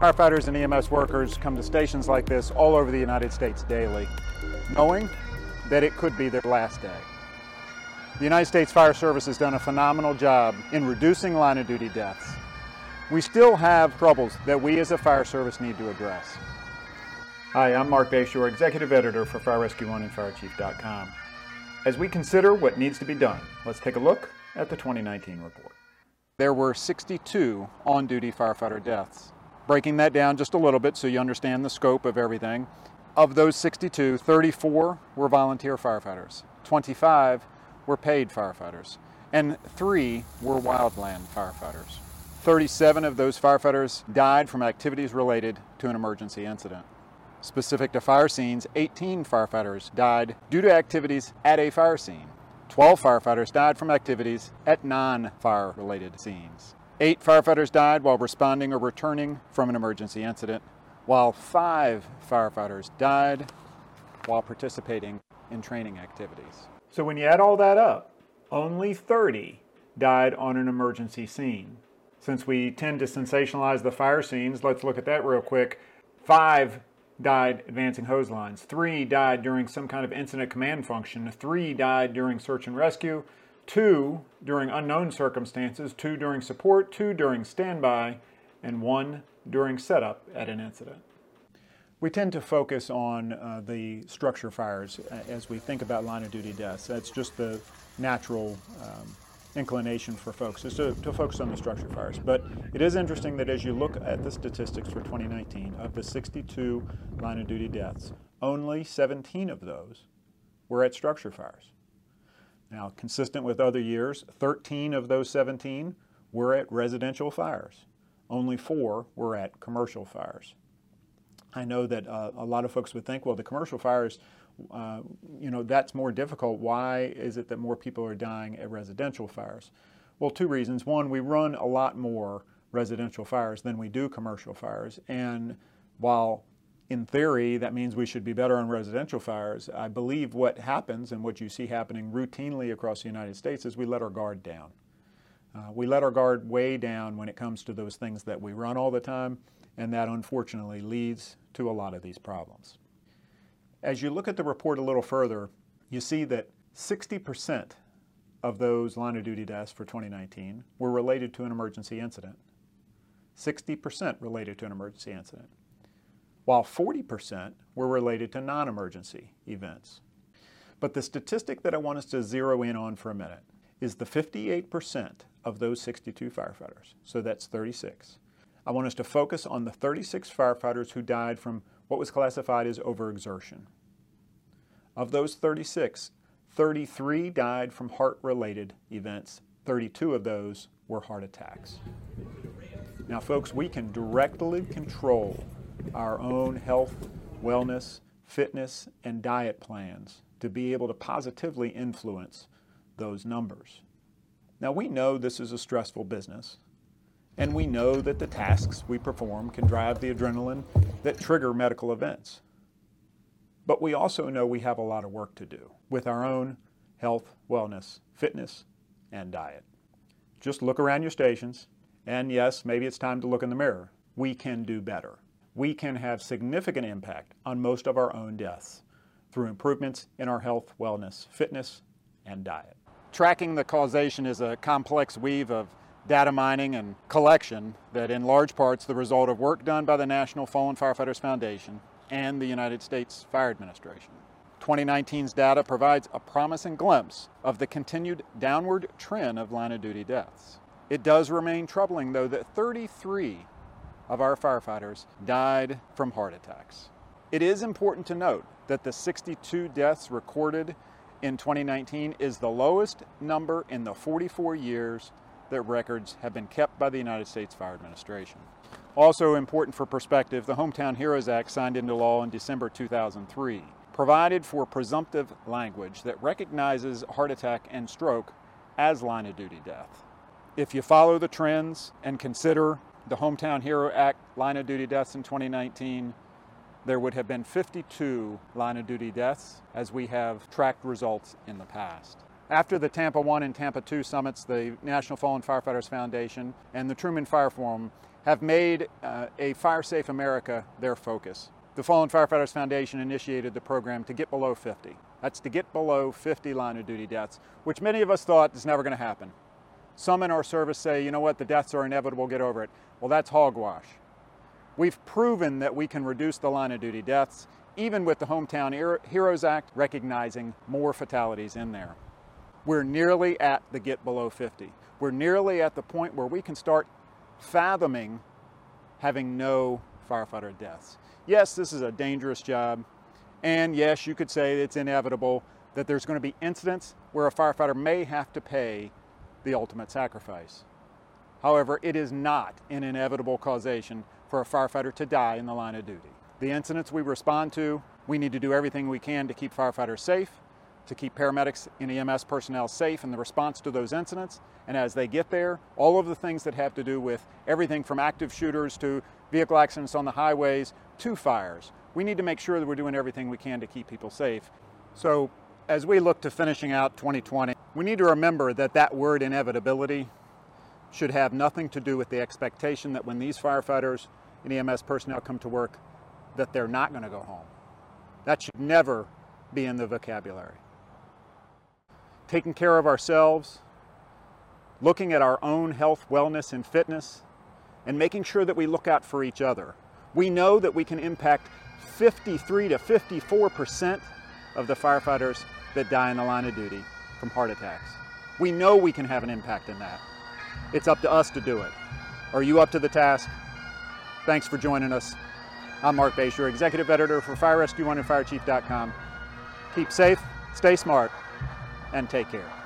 Firefighters and EMS workers come to stations like this all over the United States daily, knowing that it could be their last day. The United States Fire Service has done a phenomenal job in reducing line of duty deaths. We still have troubles that we as a fire service need to address. Hi, I'm Marc Bashoor, Executive Editor for Fire Rescue One and FireChief.com. As we consider what needs to be done, let's take a look at the 2019 report. There were 62 on duty firefighter deaths. Breaking that down just a little bit so you understand the scope of everything. Of those 62, 34 were volunteer firefighters, 25 were paid firefighters, and three were wildland firefighters. 37 of those firefighters died from activities related to an emergency incident. Specific to fire scenes, 18 firefighters died due to activities at a fire scene. 12 firefighters died from activities at non fire related scenes. Eight firefighters died while responding or returning from an emergency incident, while five firefighters died while participating in training activities. So when you add all that up, only 30 died on an emergency scene. Since we tend to sensationalize the fire scenes, let's look at that real quick. Five died advancing hose lines. Three died during some kind of incident command function. Three died during search and rescue two during unknown circumstances, two during support, two during standby, and one during setup at an incident. We tend to focus on uh, the structure fires as we think about line of duty deaths. That's just the natural um, inclination for folks is to, to focus on the structure fires. But it is interesting that as you look at the statistics for 2019, of the 62 line of duty deaths, only 17 of those were at structure fires. Now, consistent with other years, 13 of those 17 were at residential fires. Only four were at commercial fires. I know that uh, a lot of folks would think, well, the commercial fires, uh, you know, that's more difficult. Why is it that more people are dying at residential fires? Well, two reasons. One, we run a lot more residential fires than we do commercial fires. And while in theory, that means we should be better on residential fires. I believe what happens and what you see happening routinely across the United States is we let our guard down. Uh, we let our guard way down when it comes to those things that we run all the time, and that unfortunately leads to a lot of these problems. As you look at the report a little further, you see that 60% of those line of duty deaths for 2019 were related to an emergency incident. 60% related to an emergency incident while 40% were related to non emergency events. But the statistic that I want us to zero in on for a minute is the 58% of those 62 firefighters, so that's 36. I want us to focus on the 36 firefighters who died from what was classified as overexertion. Of those 36, 33 died from heart related events, 32 of those were heart attacks. Now, folks, we can directly control our own health, wellness, fitness, and diet plans to be able to positively influence those numbers. Now, we know this is a stressful business, and we know that the tasks we perform can drive the adrenaline that trigger medical events. But we also know we have a lot of work to do with our own health, wellness, fitness, and diet. Just look around your stations, and yes, maybe it's time to look in the mirror. We can do better we can have significant impact on most of our own deaths through improvements in our health, wellness, fitness, and diet. Tracking the causation is a complex weave of data mining and collection that in large parts the result of work done by the National Fallen Firefighters Foundation and the United States Fire Administration. 2019's data provides a promising glimpse of the continued downward trend of line of duty deaths. It does remain troubling, though, that 33 of our firefighters died from heart attacks. It is important to note that the 62 deaths recorded in 2019 is the lowest number in the 44 years that records have been kept by the United States Fire Administration. Also important for perspective, the Hometown Heroes Act signed into law in December 2003 provided for presumptive language that recognizes heart attack and stroke as line of duty death. If you follow the trends and consider the Hometown Hero Act line of duty deaths in 2019, there would have been 52 line of duty deaths as we have tracked results in the past. After the Tampa 1 and Tampa 2 summits, the National Fallen Firefighters Foundation and the Truman Fire Forum have made uh, a Fire Safe America their focus. The Fallen Firefighters Foundation initiated the program to get below 50. That's to get below 50 line of duty deaths, which many of us thought is never going to happen. Some in our service say, you know what, the deaths are inevitable, get over it. Well, that's hogwash. We've proven that we can reduce the line of duty deaths, even with the Hometown Heroes Act recognizing more fatalities in there. We're nearly at the get below 50. We're nearly at the point where we can start fathoming having no firefighter deaths. Yes, this is a dangerous job, and yes, you could say it's inevitable that there's going to be incidents where a firefighter may have to pay the ultimate sacrifice. However, it is not an inevitable causation for a firefighter to die in the line of duty. The incidents we respond to, we need to do everything we can to keep firefighters safe, to keep paramedics and EMS personnel safe in the response to those incidents. And as they get there, all of the things that have to do with everything from active shooters to vehicle accidents on the highways to fires. We need to make sure that we're doing everything we can to keep people safe. So as we look to finishing out 2020, we need to remember that that word inevitability should have nothing to do with the expectation that when these firefighters and EMS personnel come to work, that they're not going to go home. That should never be in the vocabulary. Taking care of ourselves, looking at our own health, wellness, and fitness, and making sure that we look out for each other. We know that we can impact 53 to 54 percent of the firefighters that die in the line of duty from heart attacks. We know we can have an impact in that. It's up to us to do it. Are you up to the task? Thanks for joining us. I'm Marc Bashoor, Executive Editor for Fire Rescue One and FireChief.com. Keep safe, stay smart, and take care.